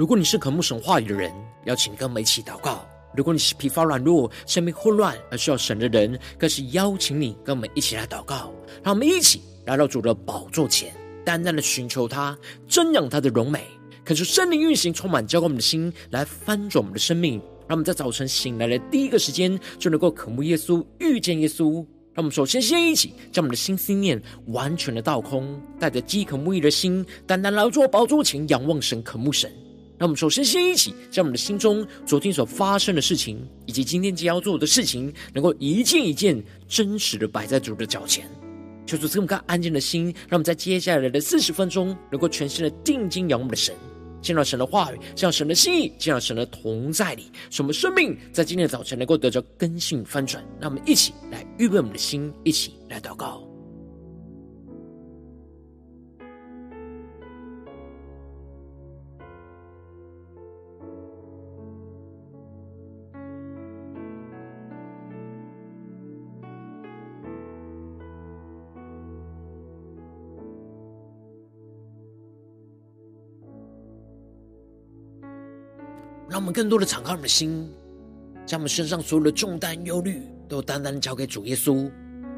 如果你是渴慕神话语的人，邀请跟我们一起祷告；如果你是疲乏软弱、生命混乱而需要神的人，更是邀请你跟我们一起来祷告。让我们一起来到主的宝座前，单单的寻求他，瞻仰他的荣美，恳求圣灵运行，充满浇灌我们的心，来翻转我们的生命。让我们在早晨醒来的第一个时间，就能够渴慕耶稣、遇见耶稣。让我们首先先一起将我们的心思念完全的倒空，带着饥渴慕义的心，单单来到宝座前仰望神、渴慕神。让我们首先先一起将我们的心中昨天所发生的事情，以及今天将要做的事情，能够一件一件真实的摆在主的脚前。求主这么个安静的心，让我们在接下来的四十分钟，能够全心的定睛仰望的神。见到神的话语，见到神的心意，见到神的同在里，使我们生命在今天的早晨能够得着根性翻转。让我们一起来预备我们的心，一起来祷告。让我们更多的敞开我们的心，将我们身上所有的重担、忧虑，都单单交给主耶稣，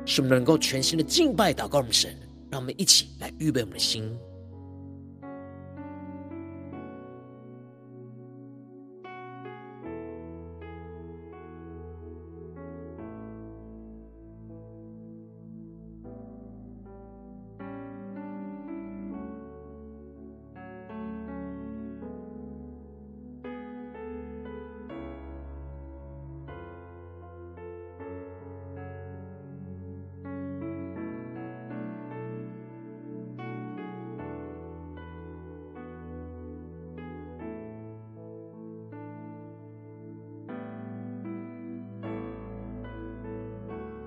使我们能够全心的敬拜、祷告我们神。让我们一起来预备我们的心。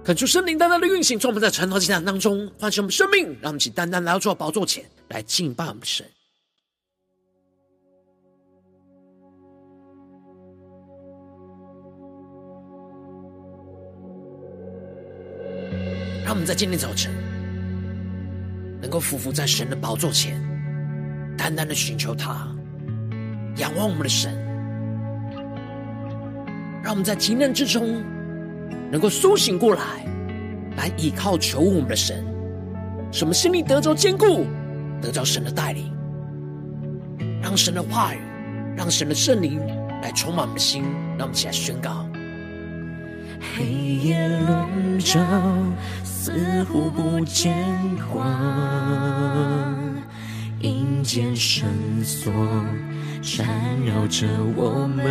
恳求圣灵单单的运行，从我们在晨祷祭坛当中唤醒我们生命，让我们请单单来到主宝座前来敬拜我们的神。让我们在今天早晨能够匍匐在神的宝座前，单单的寻求他，仰望我们的神。让我们在急难之中。能够苏醒过来，来倚靠求我们的神，使我们心里得着坚固，得着神的带领，让神的话语，让神的圣灵来充满我们的心，让我们起来宣告：黑夜笼罩，似乎不见光，阴间绳索缠绕着我们。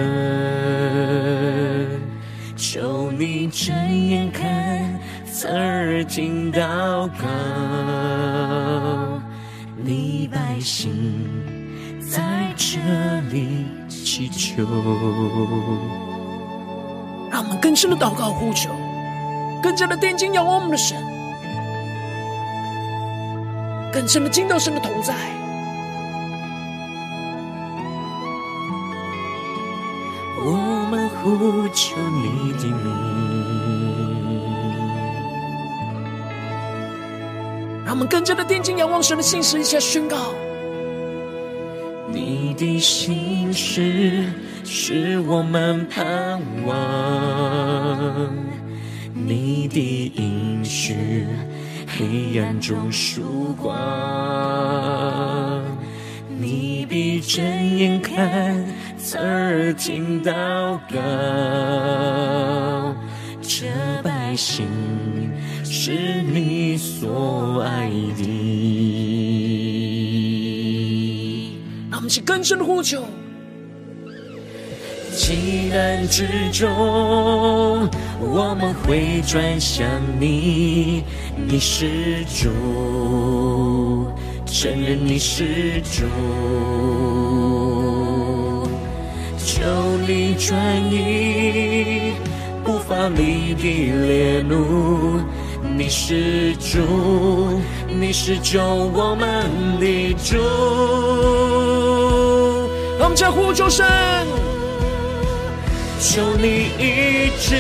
求你睁眼看，侧耳听祷告，你百姓在这里祈求。让我们更深的祷告呼求，更加的定睛仰望我们的神，更深的经历神的同在。呼求你的名，让我们更加的定睛仰望神的信实，一下宣告：你的信实是我们盼望，你的应许黑暗中曙光，你必睁眼看。侧耳听祷告，这百姓是你所爱的。让我们去更深的呼求。急难之中，我们会转向你，你是主，承认你是主。求你转移不发你的烈怒，你是主，你是救我们的主。我们呼求神，求你医治，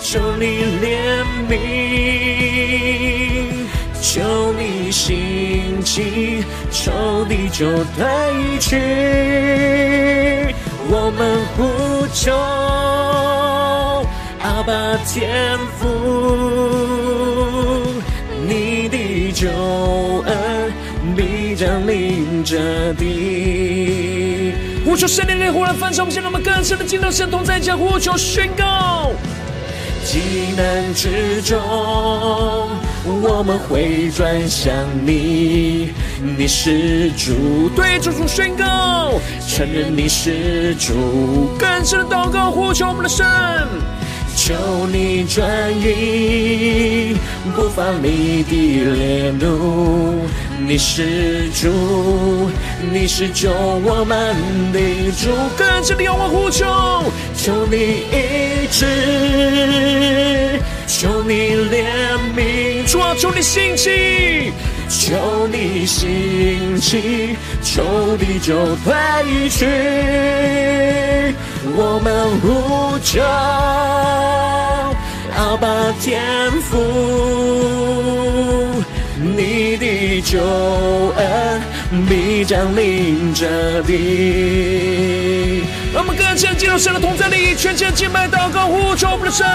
求你怜悯，求你兴起。仇敌就退去。我们呼求阿爸天父，你的救恩必将临这地。呼求圣灵烈火来焚烧，我们现在我们更深的进到神同在家，呼求宣告。急难之中，我们会转向你，你是主，对主主宣告，承认你是主，更深的祷告，呼求我们的神。求你转意，不发你的烈怒。你是主，你是救我们的主。跟着你仰望呼求，求你医治，求你怜悯，主啊，求你兴起，求你兴起，仇敌就退去。我们呼求阿爸天父，你的救恩必将临这地。让我们更深进入神的同在里，全心敬拜祷告，呼求我们的神，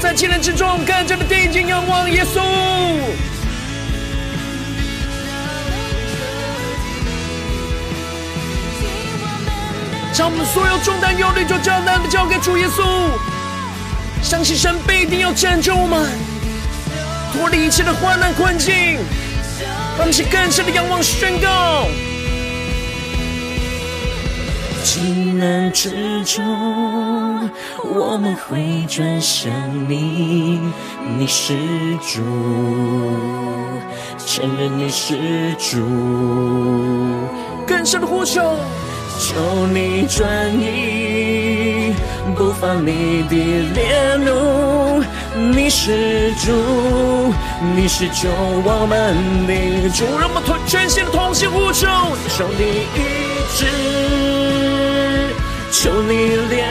在艰难之中更加的定睛仰望耶稣。将我们所有重担、忧虑，就这样单的交给主耶稣，相信神必定要拯救我们，脱离一切的患难困境，让我们更深的仰望宣告。急难之中，我们会转向你，你是主，承认你是主，更深的呼求。求你转移，不发你的烈怒。你是主，你是救我们的主。让我们全心的同心呼求，求你医治，求你怜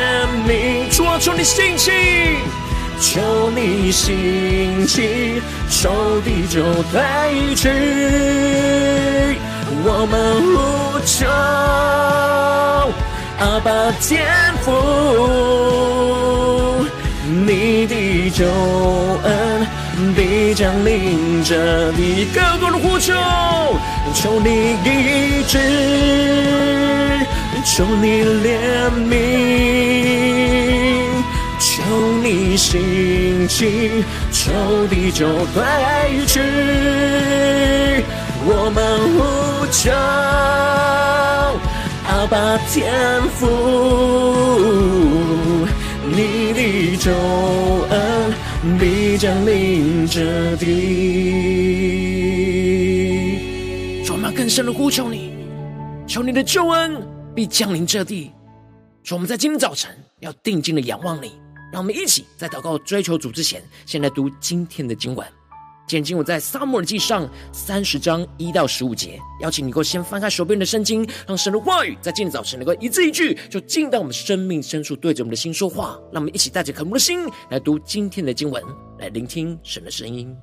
悯，主啊，求你兴起，求你兴起，仇敌就退去。我们呼求阿爸天父，你的救恩必将临这地。更多的呼求，求你医治，求你怜悯，求你兴起，求地就退去。我们呼求阿爸天父，你的救恩必将临这地。主，我们更深的呼求你，求你的救恩必降临这地。说，我们在今天早晨要定睛的仰望你，让我们一起在祷告追求主之前，先来读今天的经文。今天我在撒母耳记上三十章一到十五节，邀请你够先翻开手边的圣经，让神的话语在今天早晨能够一字一句，就进到我们生命深处，对着我们的心说话。让我们一起带着渴慕的心来读今天的经文，来聆听神的声音。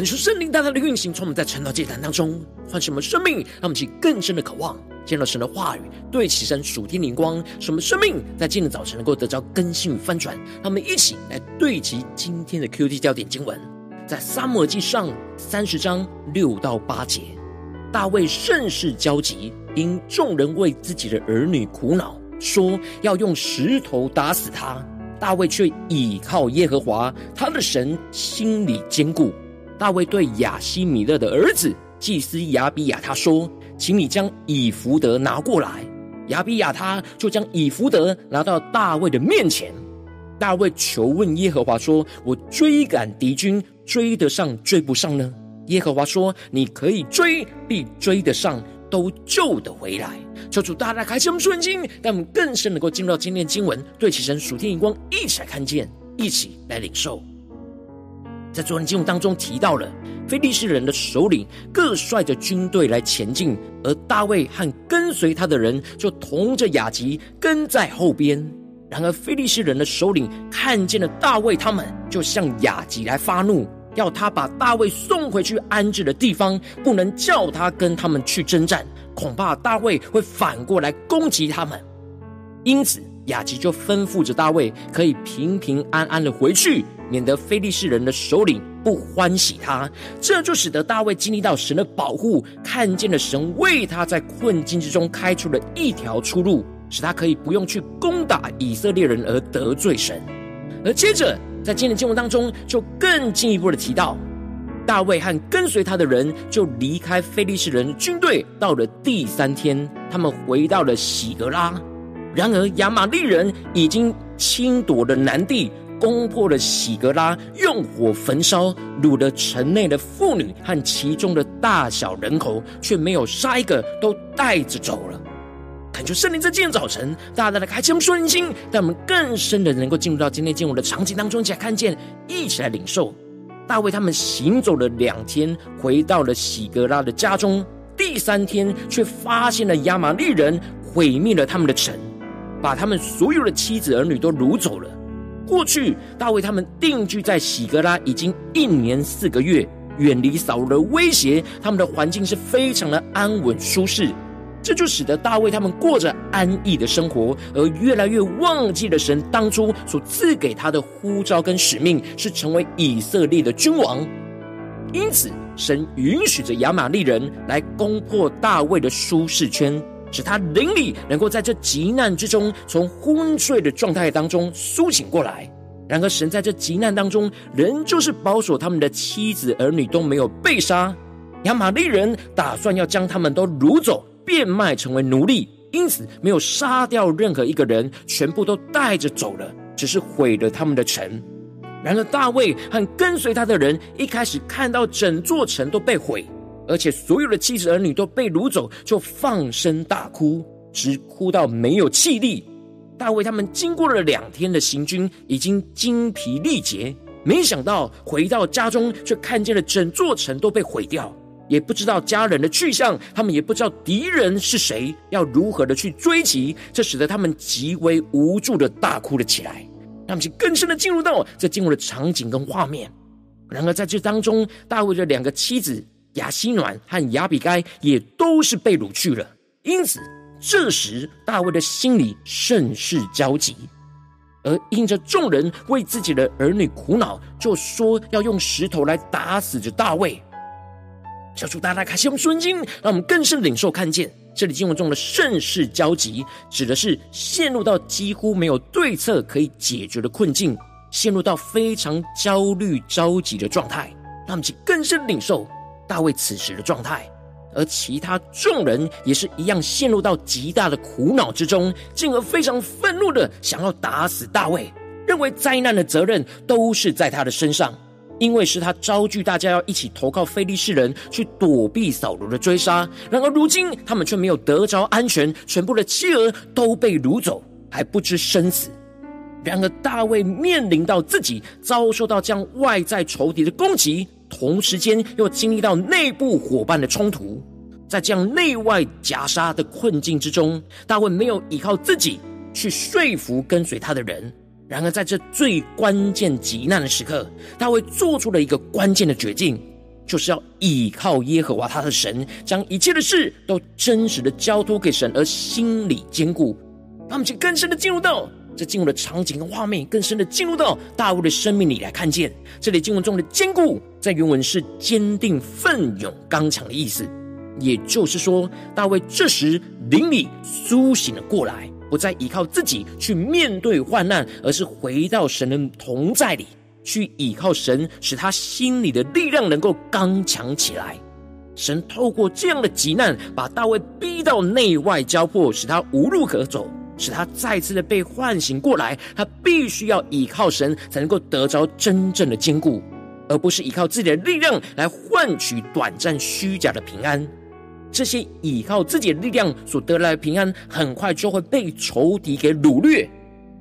恳求圣灵大大的运行，从我们在晨祷祭坛当中唤醒我们生命，让我们起更深的渴望，见到神的话语，对齐神属天灵光，使我们生命在今天早晨能够得到更新与翻转。让我们一起来对齐今天的 QT 焦点经文，在撒母耳记上三十章六到八节，大卫甚是焦急，因众人为自己的儿女苦恼，说要用石头打死他。大卫却倚靠耶和华，他的神心里坚固。大卫对亚希米勒的儿子祭司亚比亚他说：“请你将以弗得拿过来。”亚比亚他就将以弗得拿到大卫的面前。大卫求问耶和华说：“我追赶敌军，追得上追不上呢？”耶和华说：“你可以追，必追得上。”都救得回来，求主大大开启我们属灵心，让我们更深能够进入到今天经文，对齐神属天眼光，一起来看见，一起来领受。在昨天经文当中提到了非利士人的首领各率着军队来前进，而大卫和跟随他的人就同着雅吉跟在后边。然而非利士人的首领看见了大卫，他们就向雅吉来发怒。要他把大卫送回去安置的地方，不能叫他跟他们去征战，恐怕大卫会反过来攻击他们。因此，雅吉就吩咐着大卫可以平平安安的回去，免得非利士人的首领不欢喜他。这就使得大卫经历到神的保护，看见了神为他在困境之中开出了一条出路，使他可以不用去攻打以色列人而得罪神。而接着，在今天的经文当中，就更进一步的提到，大卫和跟随他的人就离开非利士人军队。到了第三天，他们回到了喜格拉。然而亚玛力人已经侵夺了南地，攻破了喜格拉，用火焚烧，掳了城内的妇女和其中的大小人口，却没有杀一个，都带着走了。感觉圣灵在今天早晨，大大的开启我们属灵心，让我们更深的能够进入到今天经文的场景当中，一起来看见，一起来领受。大卫他们行走了两天，回到了喜格拉的家中。第三天，却发现了亚玛力人毁灭了他们的城，把他们所有的妻子儿女都掳走了。过去，大卫他们定居在喜格拉已经一年四个月，远离扫罗的威胁，他们的环境是非常的安稳舒适。这就使得大卫他们过着安逸的生活，而越来越忘记了神当初所赐给他的呼召跟使命，是成为以色列的君王。因此，神允许着亚玛力人来攻破大卫的舒适圈，使他灵里能够在这急难之中，从昏睡的状态当中苏醒过来。然而，神在这急难当中，仍旧是保守他们的妻子儿女都没有被杀。亚玛力人打算要将他们都掳走。变卖成为奴隶，因此没有杀掉任何一个人，全部都带着走了，只是毁了他们的城。然而大卫和跟随他的人一开始看到整座城都被毁，而且所有的妻子儿女都被掳走，就放声大哭，直哭到没有气力。大卫他们经过了两天的行军，已经精疲力竭，没想到回到家中，却看见了整座城都被毁掉。也不知道家人的去向，他们也不知道敌人是谁，要如何的去追击，这使得他们极为无助的大哭了起来。他们就更深的进入到这进入的场景跟画面。然而在这当中，大卫的两个妻子亚西暖和亚比该也都是被掳去了。因此，这时大卫的心里甚是焦急，而因着众人为自己的儿女苦恼，就说要用石头来打死这大卫。小主大大开启我们属灵心，让我们更深领受看见这里经文中的甚是焦急，指的是陷入到几乎没有对策可以解决的困境，陷入到非常焦虑着急的状态。让我们去更深领受大卫此时的状态，而其他众人也是一样陷入到极大的苦恼之中，进而非常愤怒的想要打死大卫，认为灾难的责任都是在他的身上。因为是他招聚大家要一起投靠非利士人，去躲避扫罗的追杀。然而如今他们却没有得着安全，全部的妻儿都被掳走，还不知生死。然而大卫面临到自己遭受到这样外在仇敌的攻击，同时间又经历到内部伙伴的冲突，在这样内外夹杀的困境之中，大卫没有依靠自己去说服跟随他的人。然而，在这最关键急难的时刻，大卫做出了一个关键的决定，就是要倚靠耶和华他的神，将一切的事都真实的交托给神，而心里坚固。他们就更深的进入到这进入的场景跟画面，更深的进入到大卫的生命里来看见。这里经文中的坚固，在原文是坚定、奋勇、刚强的意思。也就是说，大卫这时灵里苏醒了过来。不再依靠自己去面对患难，而是回到神的同在里，去依靠神，使他心里的力量能够刚强起来。神透过这样的急难，把大卫逼到内外交迫，使他无路可走，使他再次的被唤醒过来。他必须要依靠神，才能够得着真正的坚固，而不是依靠自己的力量来换取短暂虚假的平安。这些依靠自己的力量所得来的平安，很快就会被仇敌给掳掠。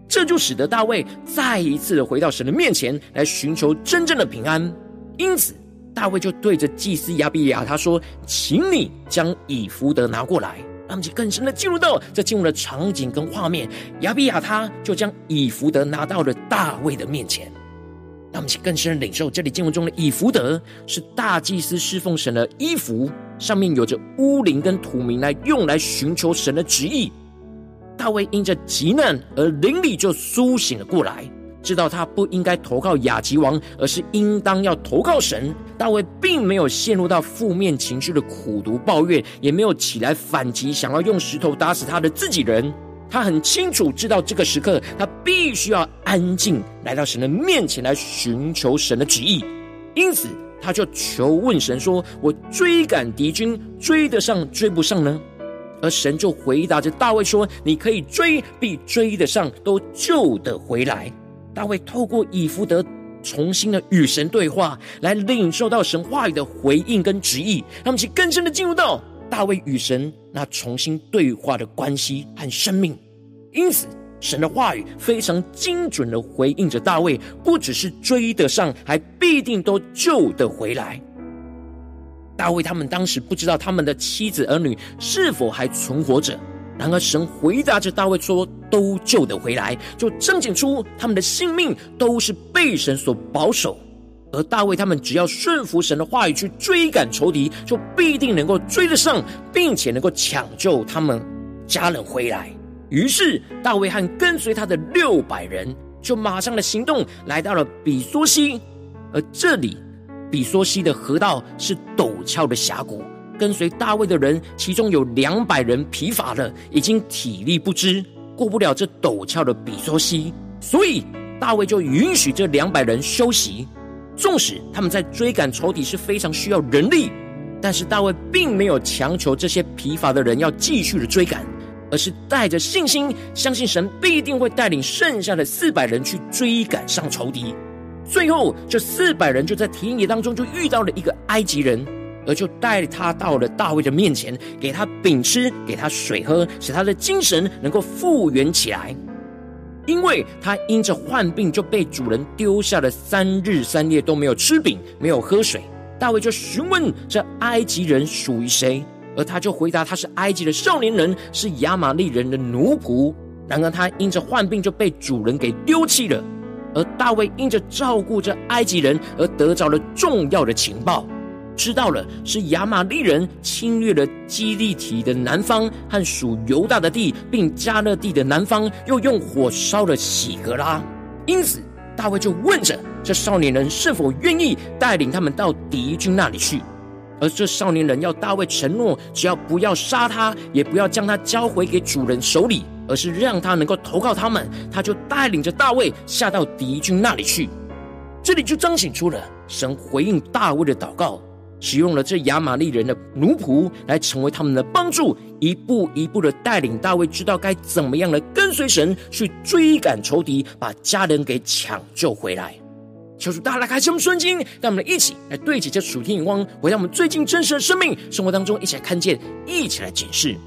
这就使得大卫再一次的回到神的面前来寻求真正的平安。因此，大卫就对着祭司亚比亚他说：“请你将以弗得拿过来。”让我们更深的进入到这进入的场景跟画面。亚比亚他就将以弗得拿到了大卫的面前。让我们更深的领受这里经文中的以弗得是大祭司侍奉神的衣服。上面有着乌灵跟土名来用来寻求神的旨意。大卫因着急难而灵里就苏醒了过来，知道他不应该投靠亚吉王，而是应当要投靠神。大卫并没有陷入到负面情绪的苦毒抱怨，也没有起来反击，想要用石头打死他的自己人。他很清楚知道这个时刻，他必须要安静来到神的面前来寻求神的旨意。因此。他就求问神说：“我追赶敌军，追得上追不上呢？”而神就回答着大卫说：“你可以追，必追得上，都救得回来。”大卫透过以弗得重新的与神对话，来领受到神话语的回应跟旨意，让我们更深的进入到大卫与神那重新对话的关系和生命。因此。神的话语非常精准的回应着大卫，不只是追得上，还必定都救得回来。大卫他们当时不知道他们的妻子儿女是否还存活着，然而神回答着大卫说：“都救得回来。”就彰显出他们的性命都是被神所保守。而大卫他们只要顺服神的话语去追赶仇敌，就必定能够追得上，并且能够抢救他们家人回来。于是大卫和跟随他的六百人就马上的行动，来到了比梭西。而这里比梭西的河道是陡峭的峡谷，跟随大卫的人其中有两百人疲乏了，已经体力不支，过不了这陡峭的比梭西。所以大卫就允许这两百人休息。纵使他们在追赶仇敌是非常需要人力，但是大卫并没有强求这些疲乏的人要继续的追赶。而是带着信心，相信神必定会带领剩下的四百人去追赶上仇敌。最后，这四百人就在田野当中就遇到了一个埃及人，而就带他到了大卫的面前，给他饼吃，给他水喝，使他的精神能够复原起来。因为他因着患病就被主人丢下了三日三夜都没有吃饼，没有喝水。大卫就询问这埃及人属于谁。而他就回答，他是埃及的少年人，是亚玛利人的奴仆。然而他因着患病就被主人给丢弃了。而大卫因着照顾着埃及人而得着了重要的情报，知道了是亚玛力人侵略了基利提的南方和属犹大的地，并加勒地的南方，又用火烧了喜格拉。因此大卫就问着这少年人是否愿意带领他们到敌军那里去。而这少年人要大卫承诺，只要不要杀他，也不要将他交回给主人手里，而是让他能够投靠他们，他就带领着大卫下到敌军那里去。这里就彰显出了神回应大卫的祷告，使用了这亚玛利人的奴仆来成为他们的帮助，一步一步的带领大卫知道该怎么样的跟随神去追赶仇敌，把家人给抢救回来。求主大家来开启我们瞬间，让我们一起来对齐这属天眼光，回到我们最近真实的生命生活当中，一起来看见，一起来警示。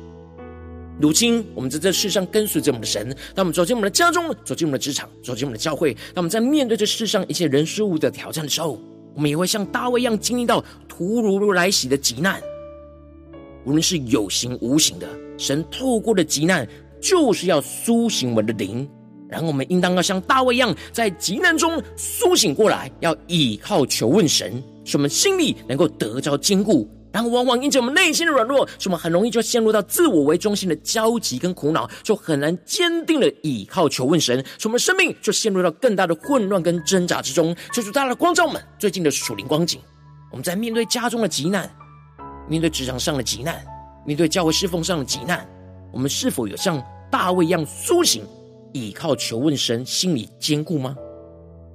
如今我们在这世上跟随着我们的神，当我们走进我们的家中，走进我们的职场，走进我们的教会，当我们在面对这世上一切人事物的挑战的时候，我们也会像大卫一样经历到突如如来袭的急难。无论是有形无形的，神透过的急难，就是要苏醒我们的灵。然后我们应当要像大卫一样，在急难中苏醒过来，要倚靠求问神，使我们心里能够得着坚固。然后，往往因着我们内心的软弱，使我们很容易就陷入到自我为中心的焦急跟苦恼，就很难坚定的倚靠求问神，使我们生命就陷入到更大的混乱跟挣扎之中。求主大的光照们最近的属灵光景，我们在面对家中的急难，面对职场上的急难，面对教会侍奉上的急难，我们是否有像大卫一样苏醒，倚靠求问神，心里坚固吗？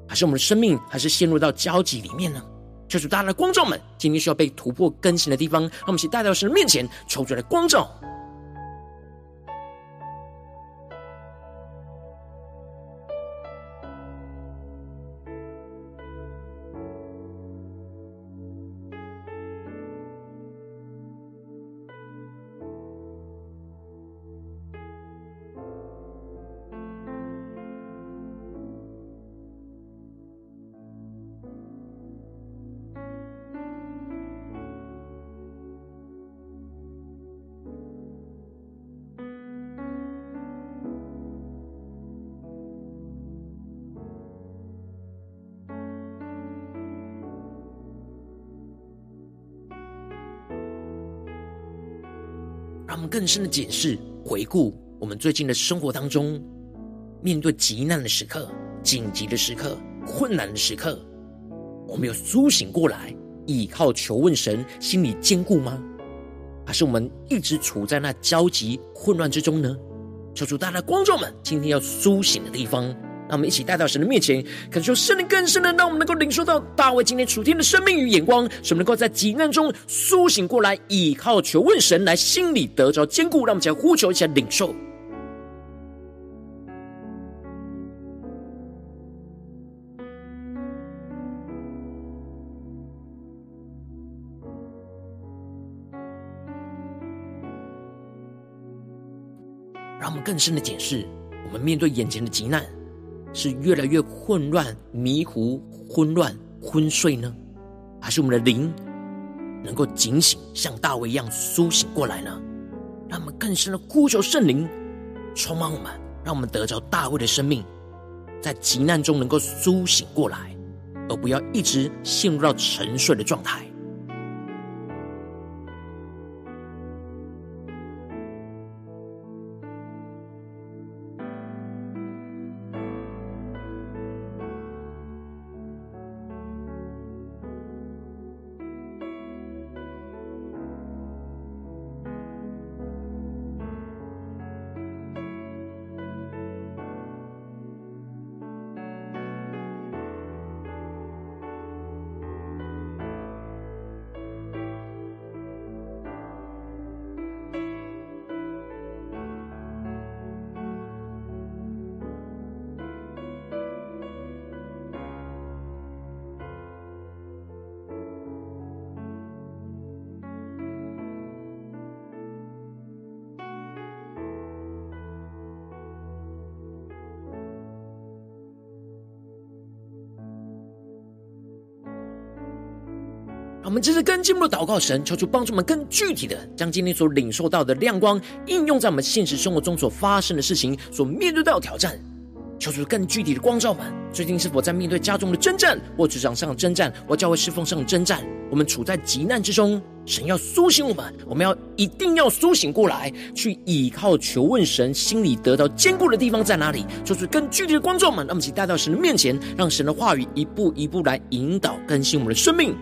还是我们的生命还是陷入到焦急里面呢？求主大家的光照们，今天需要被突破更新的地方，让我们一起带到神的面前，求主来光照。让我们更深的检视、回顾我们最近的生活当中，面对急难的时刻、紧急的时刻、困难的时刻，我们有苏醒过来，倚靠求问神，心里坚固吗？还是我们一直处在那焦急、混乱之中呢？求主大家的观众们，今天要苏醒的地方。让我们一起带到神的面前，感受圣灵更深的，让我们能够领受到大卫今天楚天的生命与眼光，使我们能够在急难中苏醒过来，倚靠求问神，来心里得着坚固。让我们一起来呼求，一起来领受。让我们更深的检视，我们面对眼前的急难。是越来越混乱、迷糊、混乱、昏睡呢，还是我们的灵能够警醒，像大卫一样苏醒过来呢？让我们更深的呼求圣灵充满我们，让我们得着大卫的生命，在急难中能够苏醒过来，而不要一直陷入到沉睡的状态。我们这是更进一步的祷告，神求主帮助我们更具体的将今天所领受到的亮光应用在我们现实生活中所发生的事情、所面对到的挑战。求主更具体的光照们，最近是否在面对家中的征战，或职场上的征战，或教会侍奉上的征战？我们处在急难之中，神要苏醒我们，我们要一定要苏醒过来，去倚靠求问神，心里得到坚固的地方在哪里？求主更具体的光照们，让我们一起带到神的面前，让神的话语一步一步来引导更新我们的生命。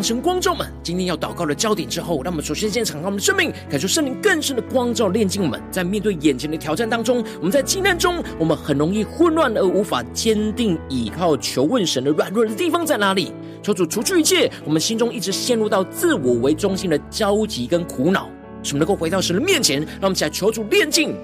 当神光照们今天要祷告的焦点之后，让我们首先先敞开我们的生命，感受圣灵更深的光照炼净我们。在面对眼前的挑战当中，我们在急难中，我们很容易混乱而无法坚定倚靠求问神的软弱的地方在哪里？求主除去一切我们心中一直陷入到自我为中心的焦急跟苦恼，使我们能够回到神的面前，让我们起来求主炼净。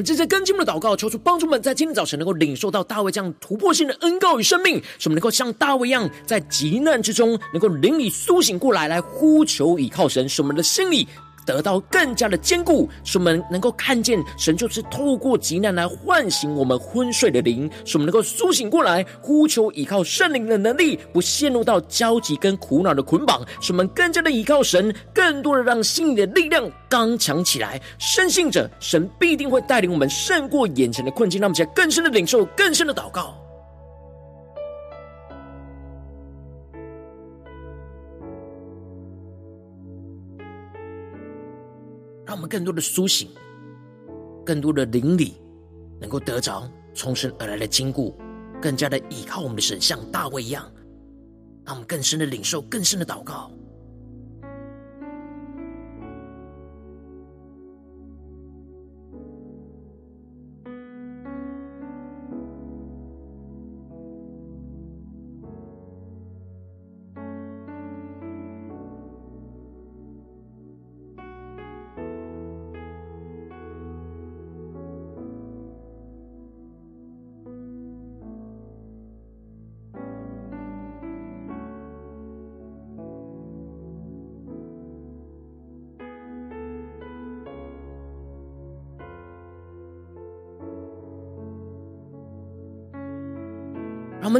们正在跟进我们的祷告，求主帮助们在今天早晨能够领受到大卫这样突破性的恩告与生命，使我们能够像大卫一样，在极难之中能够灵里苏醒过来，来呼求倚靠神，使我们的心里。得到更加的坚固，使我们能够看见神就是透过急难来唤醒我们昏睡的灵，使我们能够苏醒过来，呼求依靠圣灵的能力，不陷入到焦急跟苦恼的捆绑，使我们更加的依靠神，更多的让心里的力量刚强起来，深信着神必定会带领我们胜过眼前的困境，让我们在更深的领受，更深的祷告。更多的苏醒，更多的灵里能够得着从生而来的坚固，更加的倚靠我们的神，像大卫一样，让我们更深的领受，更深的祷告。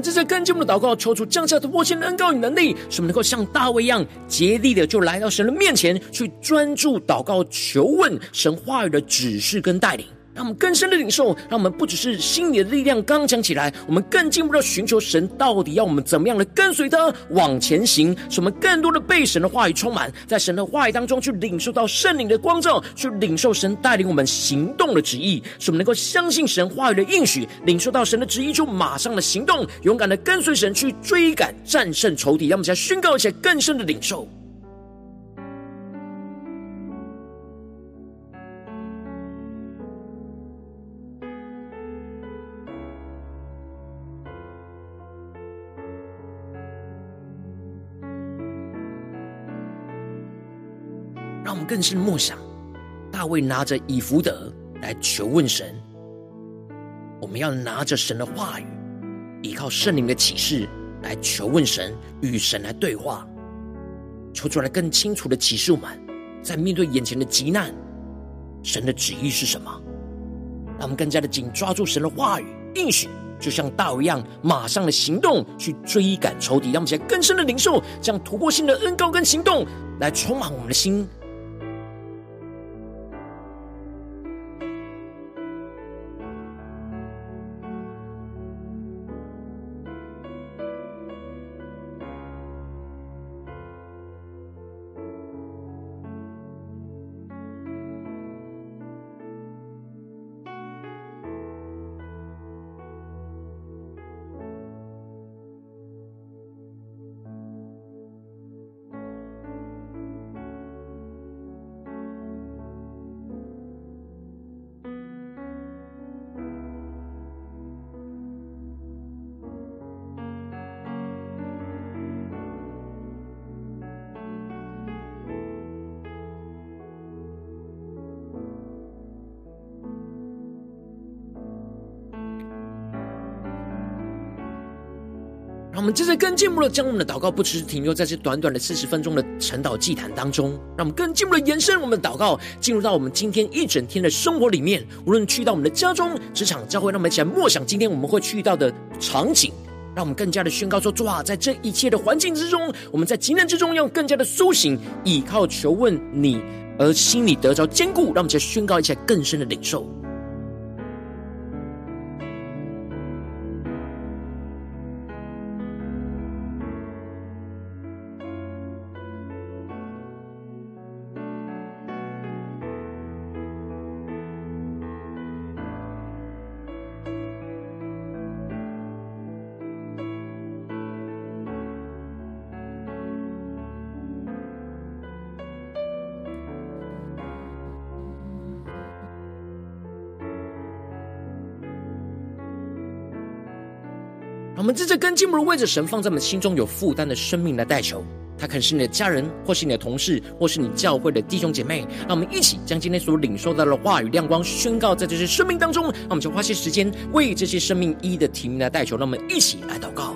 们正在跟进我们的祷告，求主降下突破性的恩膏与能力，使我们能够像大卫一样，竭力的就来到神的面前，去专注祷告，求问神话语的指示跟带领。让我们更深的领受，让我们不只是心里的力量刚强起来，我们更进一步的寻求神到底要我们怎么样的跟随他往前行，使我们更多的被神的话语充满，在神的话语当中去领受到圣灵的光照，去领受神带领我们行动的旨意，使我们能够相信神话语的应许，领受到神的旨意就马上的行动，勇敢的跟随神去追赶战胜仇敌。让我们再宣告一些更深的领受。更是默想，大卫拿着以弗得来求问神。我们要拿着神的话语，依靠圣灵的启示来求问神，与神来对话，求出来更清楚的启示我们，在面对眼前的急难，神的旨意是什么？让我们更加的紧抓住神的话语应许，就像大卫一样，马上的行动去追赶仇敌。让我们在更深的领受，这样突破性的恩膏跟行动，来充满我们的心。我们接着更进一步的将我们的祷告，不只是停留在这短短的四十分钟的晨祷祭坛当中，让我们更进一步的延伸我们的祷告，进入到我们今天一整天的生活里面。无论去到我们的家中、职场、教会，让我们一起来默想今天我们会去到的场景，让我们更加的宣告说：主啊，在这一切的环境之中，我们在急难之中要更加的苏醒，倚靠求问你，而心里得着坚固。让我们再宣告一下更深的领受。我们在这跟进不如为着神放在我们心中有负担的生命来代求，他可能是你的家人，或是你的同事，或是你教会的弟兄姐妹。让我们一起将今天所领受到的话语亮光宣告在这些生命当中。那我们就花些时间为这些生命一一的提名来代求。让我们一起来祷告。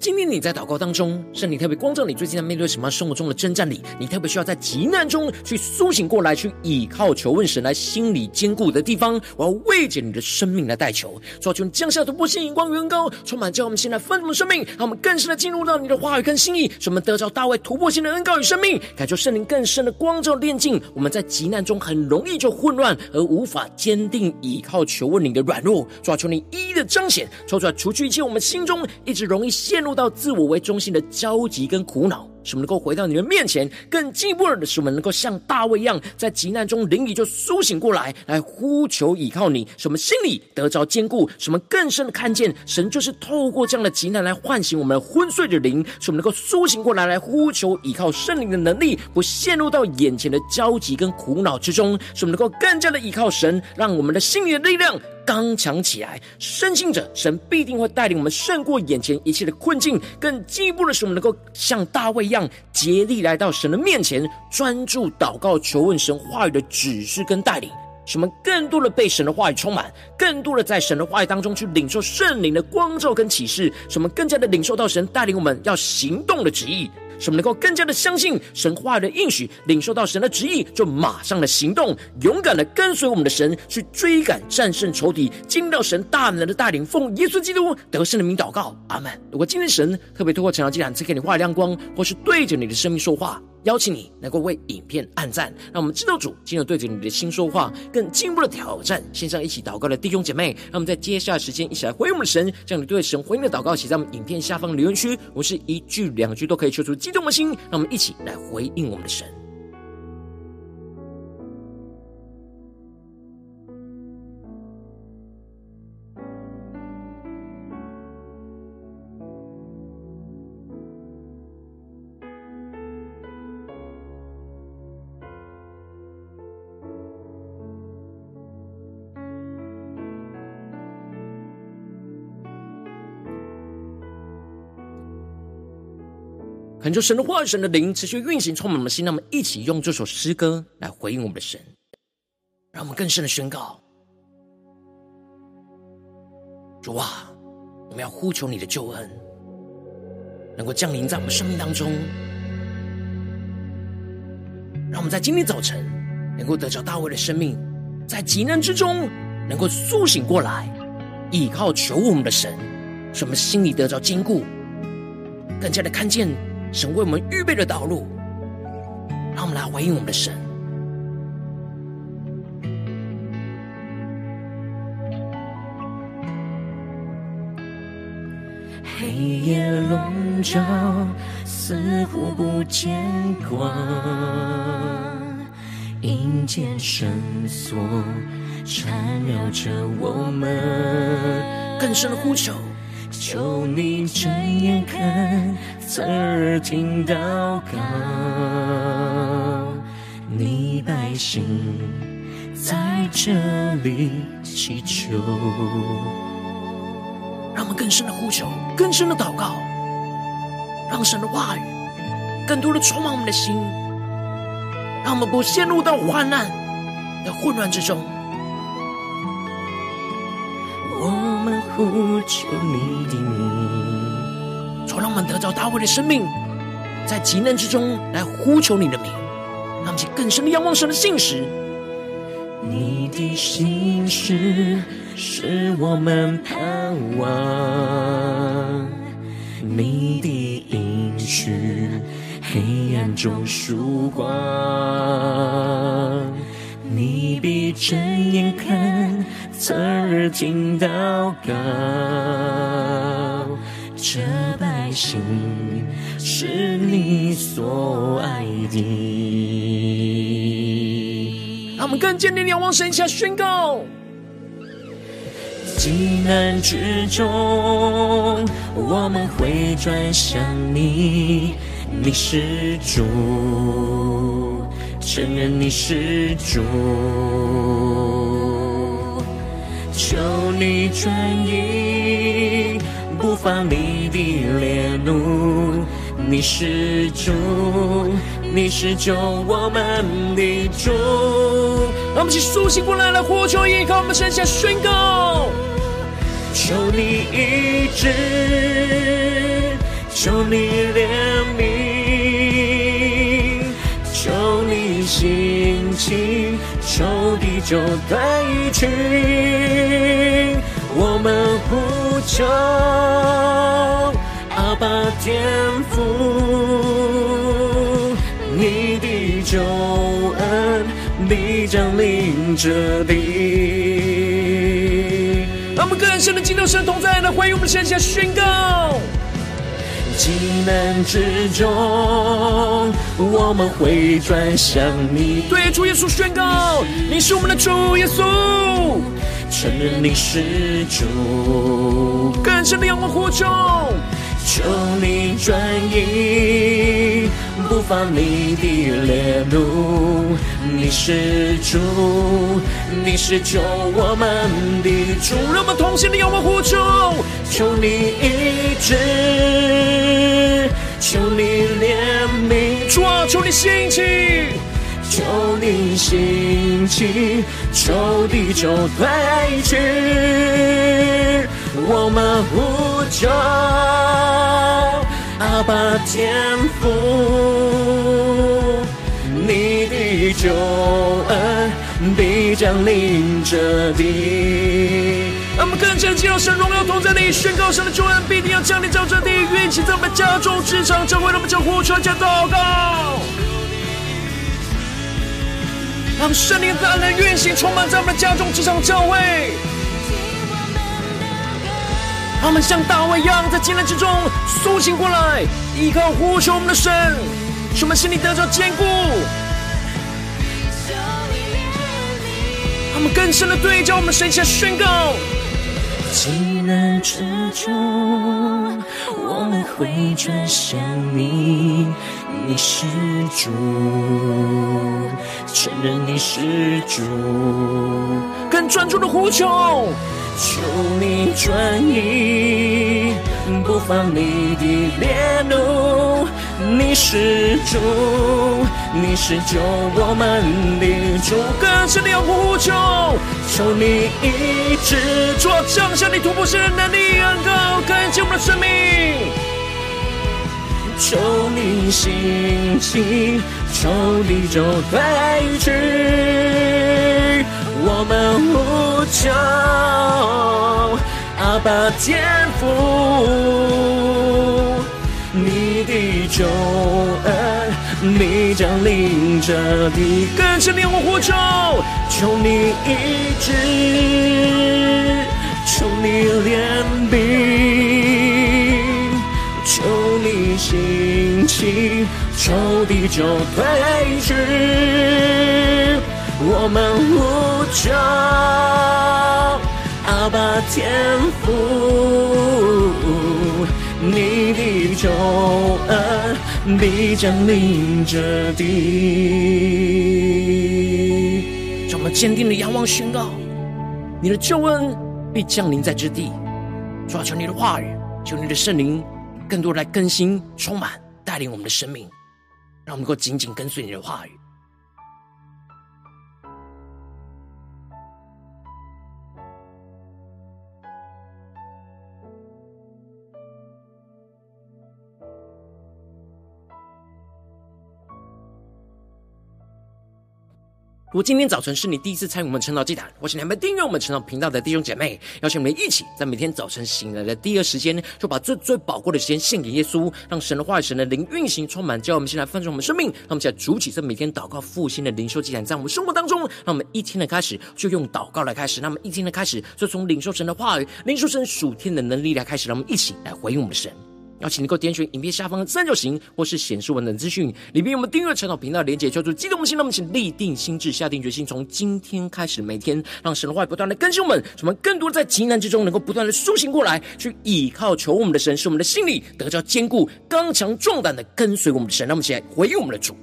今天你在祷告当中，圣灵特别光照你，最近在面对什么生活中的征战里，你特别需要在急难中去苏醒过来，去倚靠求问神来心里坚固的地方。我要为着你的生命来代求，求你降下突破性荧光，远高充满，叫我们现在丰盛的生命，让我们更深的进入到你的话语跟心意，使我们得着大卫突破性的恩膏与生命，感受圣灵更深的光照炼净。我们在急难中很容易就混乱而无法坚定倚靠求问你的软弱，求你一一的彰显，抽出来除去一切我们心中一直容易陷。陷入到自我为中心的焦急跟苦恼，使我们能够回到你的面前，更进一步的使我们能够像大卫一样，在急难中灵里就苏醒过来，来呼求倚靠你，使我们心里得着坚固，使我们更深的看见神就是透过这样的急难来唤醒我们昏睡的灵，使我们能够苏醒过来，来呼求倚靠圣灵的能力，不陷入到眼前的焦急跟苦恼之中，使我们能够更加的倚靠神，让我们的心里的力量。刚强起来，深信着神必定会带领我们胜过眼前一切的困境。更进一步的是，我们能够像大卫一样，竭力来到神的面前，专注祷告，求问神话语的指示跟带领。使我们更多的被神的话语充满，更多的在神的话语当中去领受圣灵的光照跟启示。使我们更加的领受到神带领我们要行动的旨意。使我们能够更加的相信神话语的应许，领受到神的旨意，就马上的行动，勇敢的跟随我们的神去追赶、战胜仇敌，经历到神大能的带领。奉耶稣基督得胜的名祷告，阿门。如果今天神特别透过晨祷祭坛赐给你话语亮光，或是对着你的生命说话，邀请你能够为影片按赞，让我们知道主进入对着你的心说话，更进一步的挑战。线上一起祷告的弟兄姐妹，让我们在接下来时间一起来回应我们的神，将你对神回应的祷告写在我们影片下方留言区。我是一句两句都可以说出激动的心，让我们一起来回应我们的神。恳求神的话语、神的灵持续运行，充满我们的心。让我们一起用这首诗歌来回应我们的神，让我们更深的宣告：主啊，我们要呼求你的救恩，能够降临在我们生命当中。让我们在今天早晨能够得着大卫的生命，在极难之中能够苏醒过来，倚靠求我们的神，使我们心里得着坚固，更加的看见。神为我们预备的道路，让我们来回应我们的神。黑夜笼罩，似乎不见光，阴间绳索缠绕着我们，更深的呼求，求你睁眼看，侧耳听祷告，你百姓在这里祈求。让我们更深的呼求，更深的祷告，让神的话语更多的充满我们的心，让我们不陷入到患难的混乱之中。呼求你的名，主，让我们得着大卫的生命，在极难之中来呼求你的名，让我们更深的仰望神的信实。你的心事是我们盼望，你的应许黑暗中曙光，你必睁眼看，侧耳听祷告，这百姓是你所爱的。让我们更坚定地仰望神，下宣告：急难之中，我们会转向你，你是主，承认你是主，求你转移不发你的烈怒，你是主。你是救我们的主，让我们一起苏醒过来，来呼求，依靠我们身下宣告，求你医治，求你怜悯，求你心情，求地久断去，我们呼求阿爸天父。你的救恩必将临这地，让我们更深的敬拜神同在，来欢迎我们现在宣告：急难之中，我们会转向你。对主耶稣宣告，你是我们的主耶稣，承认你是主，更深的仰望呼求。求你转移，不发你的烈怒。你是主，你是救我们的主。让我们同心的仰望呼求。求你一直，你兴起，求地久断去。我们呼求阿爸天父，你的救恩必将临这地。我们更加进入神荣耀同在里，宣告神的救恩必定要降临在这地，运行在我们家中、职场、教会，让我们将呼求、加祷告，让圣灵大能运行，充满在我们的家中、职场、教会。让我们像大卫一样，在艰难之中苏醒过来，依靠呼求我们的神，使我们心里得到坚固。他们更深的对照我们神，下宣告：急难之中，我们会转向你，你是主，承认你是主，更专注的呼求。求你转移，不发你的烈怒。你是主，你是救我们的主。更深的仰呼求，求你医治，主啊，降下你突破性的能力，恩膏更新我们的生命。求你兴起，求地久断去。我们呼求阿爸天父，你的救恩必将临这地。更深的仰望呼求，你医治，求你怜悯，求你兴起，求地久断去。我们呼求，阿爸天父，你的救恩必降临这地。让我们坚定的仰望宣告，你的救恩必降临在这地。主啊，求你的话语，求你的圣灵，更多来更新、充满、带领我们的生命，让我们能够紧紧跟随你的话语。如果今天早晨是你第一次参与我们晨祷祭坛，或是你还没订阅我们晨祷频道的弟兄姐妹，邀请我们一起在每天早晨醒来的第一个时间，就把最最宝贵的时间献给耶稣，让神的话语、神的灵运行充满，叫我们先来丰盛我们生命。让我们现在筑起这每天祷告复兴的灵修祭坛，在我们生活当中，让我们一天的开始就用祷告来开始，那么一天的开始就从领受神的话语、领受神属天的能力来开始，让我们一起来回应我们的神。邀请能够点选影片下方的三角形，或是显示文的资讯里面有，我们订阅陈老频道连结，叫做激动的心。那么请立定心智，下定决心，从今天开始，每天让神的话语不断的更新我们，使我们更多在极难之中能够不断的苏醒过来，去倚靠求我们的神，使我们的心里得着坚固、刚强、壮胆的跟随我们的神。让我们起来回应我们的主。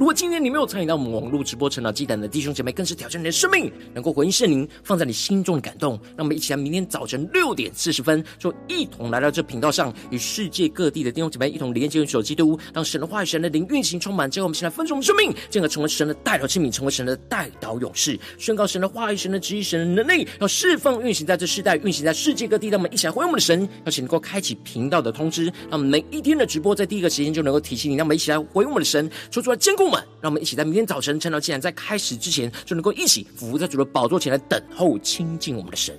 如果今天你没有参与到我们网络直播晨祷祭坛的弟兄姐妹，更是挑战你的生命，能够回应圣灵放在你心中的感动。让我们一起来明天早晨六点四十分，就一同来到这频道上，与世界各地的弟兄姐妹一同连接、元首基督，让神的话语、神的灵运行充满。之后，我们先来分盛我们生命，进而成为神的代祷器皿，成为神的代祷勇士，宣告神的话语、神的旨意、神的能力，要释放、运行在这世代，运行在世界各地。让我们一起来回应我们的神，邀请能够开启频道的通知，让我们每一天的直播在第一个时间就能够提醒你。让我们一起来回应我们的神，说出来坚固们，让我们一起在。明天早晨，晨祷祭坛在开始之前，就能够一起俯伏在主的宝座前来等候亲近我们的神。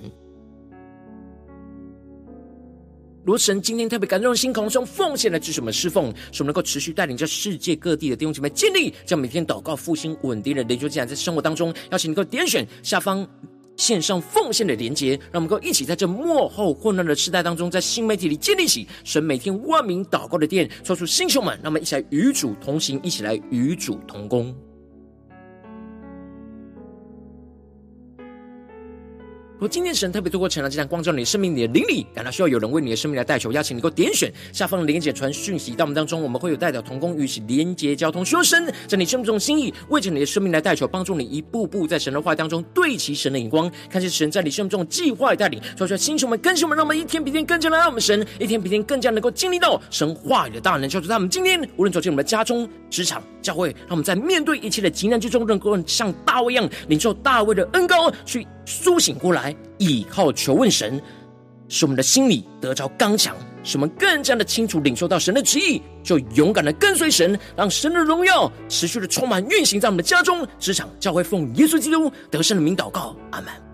罗神今天特别感动的心，口中奉献来支持我们侍奉，使我们能够持续带领着世界各地的弟兄姐妹建立，将每天祷告复兴稳定的灵修祭坛在生活当中。邀请你能够点选下方线上奉献的连结，让我们够一起在这幕后混乱的时代当中，在新媒体里建立起神每天万名祷告的殿，说出星球们，让我们一起来与主同行，一起来与主同工。如果今天神特别透过晨祷祭坛光照你的生命，你的灵里感到需要有人为你的生命来代求，邀请你能够点选下方的连结传讯息到我们当中，我们会有代表同工与其连结交通，说神在你生命中心意，为着你的生命来代求，帮助你一步步在神的话当中对齐神的眼光，看见神在你生命中的计划与带领，说出来，星球们、更新们，让我们一天比一天更加来爱我们神，一天比一天更加能够经历到神话语的大能，求主他们今天无论走进我们的家中、职场、教会，让我们在面对一切的急难之中，能够像大卫一样领受大卫的恩膏去。苏醒过来，倚靠求问神，使我们的心里得着刚强，使我们更加的清楚领受到神的旨意，就勇敢的跟随神，让神的荣耀持续的充满运行在我们的家中、职场、教会，奉耶稣基督得胜的名祷告，阿门。